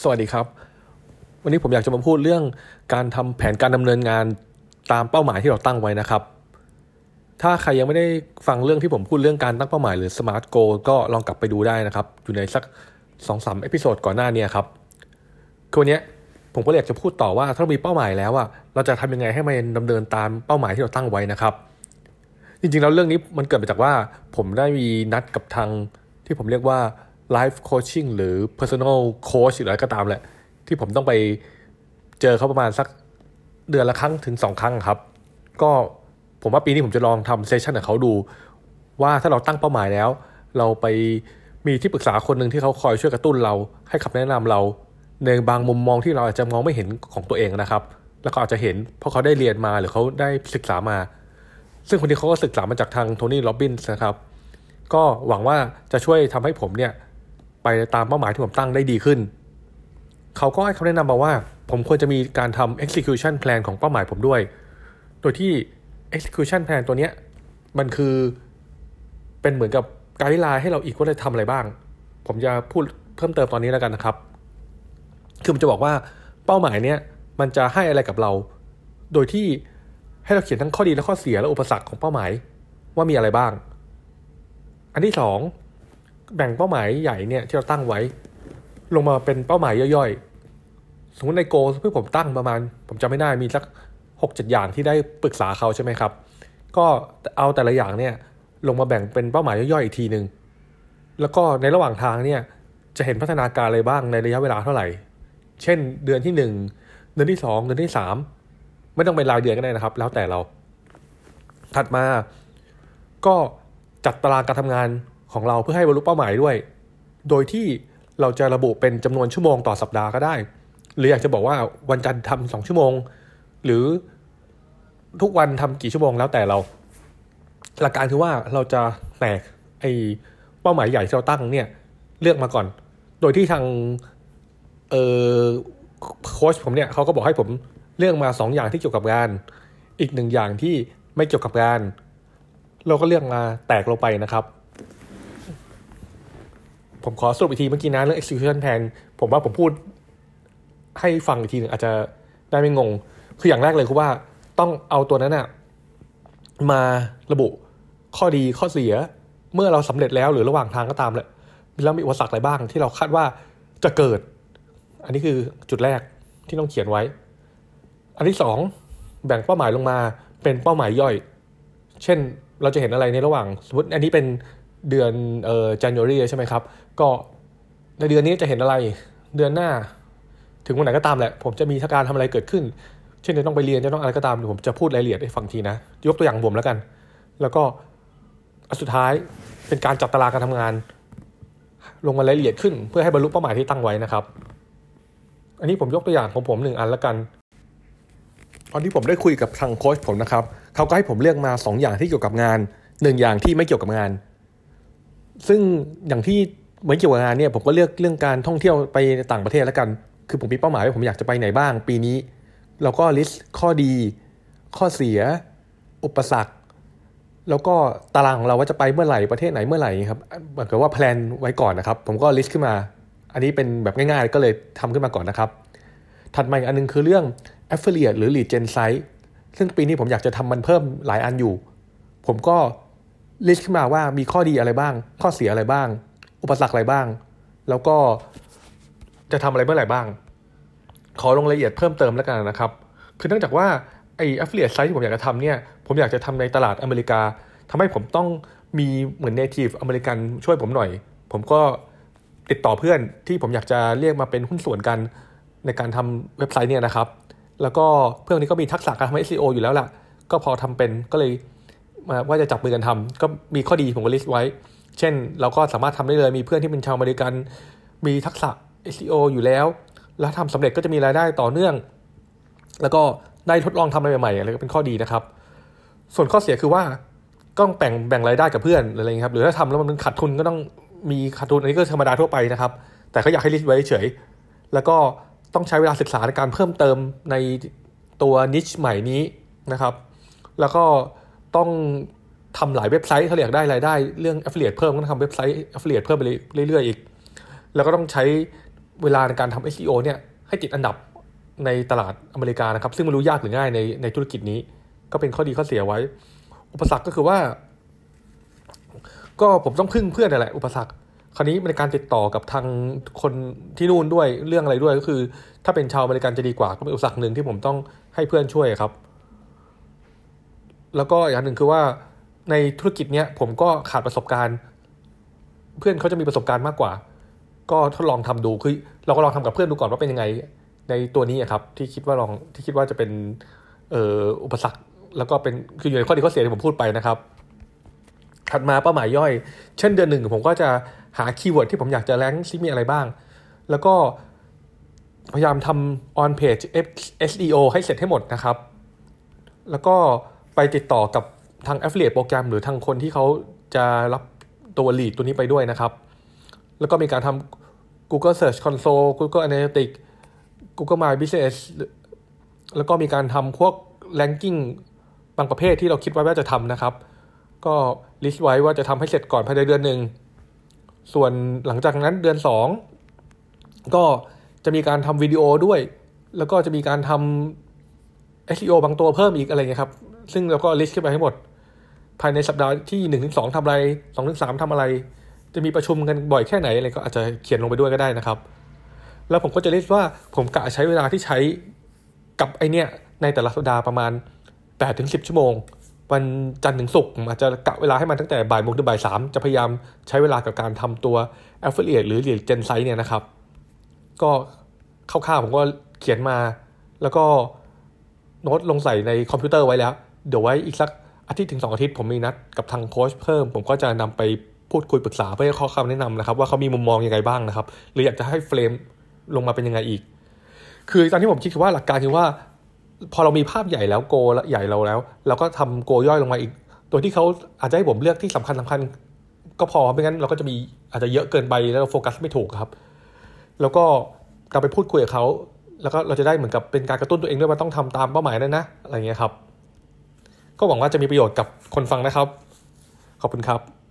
สวัสดีครับ วันนี้ผมอยากจะมาพูดเรื่องการทำแผนการดำเนินงานตามเป้าหมายที่เราตั้งไว้นะครับ ถ้าใครยังไม่ได้ฟังเรื่องที่ผมพูดเรื่องการตั้งเป้าหมายหรือ smart goal ก็ลองกลับไปดูได้นะครับ อยู่ในสักสองสาม episode ก่อนหน้านี้ครับคือวันนี้ผมก็อยากจะพูดต่อว่าถ้าเรามีเป้าหมายแล้วอะเราจะทำยังไงให้มันดำเนินตามเป้าหมายที่เราตั้งไว้นะครับ จริงๆแล้วเรื่องนี้มันเกิดมาจากว่า ผมได้มีนัดกับทางที่ผมเรียกว่า life coaching หรือ personal coach หรืออะไรก็ตามแหละ ที่ผมต้องไปเจอเขาประมาณสักเดือนละครั้งถึงสองครั้งครับ ก็ผมว่าปีนี้ผมจะลองทำเซสชันกับเขาดู ว่าถ้าเราตั้งเป้าหมายแล้ว เราไปมีที่ปรึกษาคนหนึ่งที่เขาคอยช่วยกระตุ้นเรา ให้คำแนะนำเราในบางมุมมองที่เราอาจจะมองไม่เห็นของตัวเองนะครับ แล้วก็อาจจะเห็นเพราะเขาได้เรียนมาหรือเขาได้ศึกษามา ซึ่งคนนี้เขาก็ศึกษามาจากทางโทนี่ โรบินส์นะครับ ก็หวังว่าจะช่วยทำให้ผมเนี่ย ไปตามเป้าหมายที่ผมตั้งได้ดีขึ้น เขาก็ให้คำแนะนำมาว่า ผมควรจะมีการทำ execution plan ของเป้าหมายผมด้วย โดยที่ execution plan ตัวเนี้ยมันคือเป็นเหมือนกับ guideline ให้เราอีกว่าจะทำอะไรบ้าง ผมจะพูดเพิ่มเติมตอนนี้แล้วกันนะครับ คือผมจะบอกว่าเป้าหมายเนี้ยมันจะให้อะไรกับเรา โดยที่ให้เราเขียนทั้งข้อดีและข้อเสียและอุปสรรคของเป้าหมายว่ามีอะไรบ้าง อันที่สอง แบ่งเป้าหมายใหญ่เนี่ยที่เราตั้งไว้ ลงมาเป็นเป้าหมายย่อยๆ สมมติในโกที่ผมตั้งประมาณ ผมจำไม่ได้มีสักหกเจ็ดอย่างที่ได้ปรึกษาเขาใช่ไหมครับ ก็เอาแต่ละอย่างเนี่ยลงมาแบ่งเป็นเป้าหมายย่อยๆอีกทีหนึ่งแล้วก็ในระหว่างทางเนี่ยจะเห็นพัฒนาการอะไรบ้างในระยะเวลาเท่าไหร่ เช่นเดือนที่หนึ่งเดือนที่สองเดือนที่สามไม่ต้องเป็นรายเดือนก็ได้นะครับ แล้วแต่เรา ถัดมาก็จัดตารางการทำงาน ของเราเพื่อให้บรรลุเป้าหมายด้วย โดยที่เราจะระบุเป็นจำนวนชั่วโมงต่อสัปดาห์ก็ได้ หรืออยากจะบอกว่าวันจันทร์ทำสองชั่วโมง หรือทุกวันทำกี่ชั่วโมงแล้วแต่เรา หลักการคือว่าเราจะแตกไอเป้าหมายใหญ่ที่เราตั้งเนี่ยเลือกมาก่อน โดยที่ทางเออโค้ชผมเนี่ยเขาก็บอกให้ผมเลือกมาสองอย่างที่เกี่ยวกับงาน อีกหนึ่งอย่างที่ไม่เกี่ยวกับงาน เราก็เลือกมาแตกลงไปนะครับ ผมขอสรุปอีกทีเมื่อกี้นะเรื่อง execution plan ผมว่าผมพูดให้ฟังอีกทีหนึ่งอาจจะได้ไม่งง คืออย่างแรกเลยคือว่าต้องเอาตัวนั้นอะมาระบุข้อดีข้อเสีย เมื่อเราสำเร็จแล้วหรือระหว่างทางก็ตามแหละแล้วมีอุปสรรคอะไรบ้างที่เราคาดว่าจะเกิด อันนี้คือจุดแรกที่ต้องเขียนไว้ อันที่สองแบ่งเป้าหมายลงมาเป็นเป้าหมายย่อย เช่นเราจะเห็นอะไรในระหว่างสมมติอันนี้เป็น เดือนเอ่อ January ใช่ไหมครับ ก็ในเดือนนี้จะเห็นอะไร เดือนหน้า ถึงวันไหนก็ตามแหละ ผมจะมีการทำอะไรเกิดขึ้น เช่นจะต้องไปเรียนจะต้องอะไรก็ตามผมจะพูดรายละเอียดให้ฟังทีนะ ยกตัวอย่างผมแล้วกัน แล้วก็สุดท้ายเป็นการจัดตารางการทำงาน ลงมารายละเอียดขึ้น เพื่อให้บรรลุเป้าหมายที่ตั้งไว้นะครับ อันนี้ผมยกตัวอย่างของผมหนึ่งอันแล้วกันตอนที่ผมได้คุยกับทางโค้ชผมนะครับเขาก็ให้ผมเลือกมา 2 อย่างที่เกี่ยวกับงานหนึ่งอย่างที่ไม่เกี่ยวกับงาน ซึ่งอย่างที่ไม่เกี่ยวกับงานเนี่ยผมก็เลือกเรื่องการท่องเที่ยวไปต่างประเทศแล้วกัน คือผมมีเป้าหมายว่าผมอยากจะไปไหนบ้าง ปีนี้ แล้วก็ list ข้อดี ข้อเสีย อุปสรรค แล้วก็ตารางของเราว่าจะไปเมื่อไหร่ประเทศไหนเมื่อไหร่ครับเหมือนกับว่า plan ไว้ก่อนนะครับ ผมก็ list ขึ้นมา อันนี้เป็นแบบง่ายๆ ก็เลยทำขึ้นมาก่อนนะครับ ถัดมาอีกอันนึงคือเรื่อง affiliate หรือ lead gen site ซึ่งปีนี้ผมอยากจะทำมันเพิ่มหลายอันอยู่ ผมก็ list ขึ้นมาว่ามีข้อดีอะไรบ้าง ข้อเสียอะไรบ้าง อุปสรรคอะไรบ้าง แล้วก็จะทำอะไรเมื่อไหร่บ้าง ขอลงรายละเอียดเพิ่มเติมแล้วกันนะครับ คือเนื่องจากว่าไอ้ affiliate site ที่ผมอยากจะทำเนี่ย ผมอยากจะทำในตลาดอเมริกาทำให้ผมต้องมีเหมือน native อเมริกันช่วยผมหน่อย ผมก็ติดต่อเพื่อนที่ผมอยากจะเรียกมาเป็นหุ้นส่วนกันในการทำเว็บไซต์เนี่ยนะครับ แล้วก็เพื่อนนี้ก็มีทักษะการทำ SEO อยู่แล้วล่ะ ก็พอทำเป็นก็เลย มาว่าจะจับมือกันทำก็มีข้อดีผมก็ list ไว้ เช่น เราก็สามารถทำได้เลยมีเพื่อนที่เป็นชาวอเมริกันมีทักษะ SEO อยู่แล้ว แล้วทำสำเร็จก็จะมีรายได้ต่อเนื่อง แล้วก็ได้ทดลองทำอะไรใหม่ๆอะไรก็เป็นข้อดีนะครับ ส่วนข้อเสียคือว่าต้องแบ่งแบ่งรายได้กับเพื่อนอะไรอย่างนี้ครับหรือถ้าทำแล้วมันขาดทุนก็ต้องมีขาดทุนอันนี้ก็ธรรมดาทั่วไปนะครับ แต่เขาอยากให้ลิสต์ไว้เฉยแล้วก็ต้องใช้เวลาศึกษาในการเพิ่มเติมในตัวนิชใหม่นี้นะครับ แล้วก็ ต้องทำหลายเว็บไซต์เขาอยากได้รายได้เรื่อง affiliate เพิ่มก็ต้องทำเว็บไซต์ affiliate เพิ่มไปเรื่อยๆอีก แล้วก็ต้องใช้เวลาในการทำ SEO เนี่ยให้ติดอันดับในตลาดอเมริกานะครับ ซึ่งไม่รู้ยากหรือง่ายในในธุรกิจนี้ ก็เป็นข้อดีข้อเสียไว้ อุปสรรคก็คือว่า ก็ผมต้องพึ่งเพื่อนนั่นแหละ อุปสรรคคราวนี้ในการติดต่อกับทางคนที่นู่นด้วยเรื่องอะไรด้วยก็คือ ถ้าเป็นชาวอเมริกันจะดีกว่าก็เป็นอุปสรรคหนึ่งที่ผมต้องให้เพื่อนช่วยครับ แล้วก็อย่างหนึ่งคือว่าในธุรกิจเนี้ยผมก็ขาดประสบการณ์ เพื่อนเขาจะมีประสบการณ์มากกว่า ก็ทดลองทำดูคือ เราก็ลองทำกับเพื่อนดูก่อนว่าเป็นยังไง ในตัวนี้ครับ ที่คิดว่าลองที่คิดว่าจะเป็นเอ่ออุปสรรค แล้วก็เป็นคืออยู่ในข้อดีข้อเสียที่ผมพูดไปนะครับถัดมาเป้าหมายย่อย เช่นเดือนหนึ่งผมก็จะหาคีย์เวิร์ดที่ผมอยากจะแรงซิมีอะไรบ้าง แล้วก็พยายามทำ on page SEO ให้เสร็จให้หมดนะครับ แล้วก็ ไปติดต่อกับทาง affiliate โปรแกรม หรือทางคนที่เขาจะรับตัว lead ตัวนี้ไปด้วยนะครับ แล้วก็มีการทำ Google Search Console Google Analytics Google My Business แล้วก็มีการทำพวก ranking บางประเภทที่เราคิดไว้ว่าจะทำนะครับ ก็ list ไว้ว่าจะทำให้เสร็จก่อนภายในเดือนหนึ่ง ส่วนหลังจากนั้นเดือน 2 ก็จะมีการทำวิดีโอด้วย แล้วก็จะมีการทำ SEO บางตัวเพิ่มอีกอะไรเงี้ยครับ ซึ่งเราก็ list ขึ้นไปให้หมด ภายในสัปดาห์ที่1 ถึงสองทำอะไร สองถึงสามทำอะไร จะมีประชุมกันบ่อยแค่ไหนอะไรก็อาจจะเขียนลงไปด้วยก็ได้นะครับ แล้วผมก็จะ list ว่าผมกะใช้เวลาที่ใช้กับไอ้เนี้ยในแต่ละสัปดาห์ประมาณ8ถึง10ชั่วโมงวันจันทร์ถึงศุกร์อาจจะกะเวลาให้มันตั้งแต่บ่ายโมงถึงบ่ายสามจะพยายามใช้เวลากับการทำตัว affiliate หรือ lead gen site เนี่ยนะครับ ก็คร่าวๆผมก็เขียนมา แล้วก็โน้ตลงใส่ในคอมพิวเตอร์ไว้แล้ว เดี๋ยวไว้อีกสักอาทิตย์ถึงสองอาทิตย์ผมมีนัดกับทางโค้ชเพิ่ม ผมก็จะนำไปพูดคุยปรึกษาเพื่อข้อคำแนะนำนะครับ ว่าเขามีมุมมองยังไงบ้างนะครับ หรืออยากจะให้เฟรมลงมาเป็นยังไงอีก คือตอนที่ผมคิดคือว่าหลักการคือว่า พอเรามีภาพใหญ่แล้วโกใหญ่เราแล้ว เราก็ทำโกย่อยลงมาอีก ตัวที่เขาอาจจะให้ผมเลือกที่สำคัญสำคัญ ก็พอไม่งั้นเราก็จะมีอาจจะเยอะเกินไปแล้วเราโฟกัสไม่ถูกครับ แล้วก็เรไปพูดคุยกับเขาแล้วก็เราจะได้เหมือนกับเป็นการกระตุ้นตัวเองด้วยว่าต้องทำตามเป้าหมายนั้นนะอะไรเงี้ยครับ ก็หวังว่าจะมีประโยชน์กับคนฟังนะครับ ขอบคุณครับ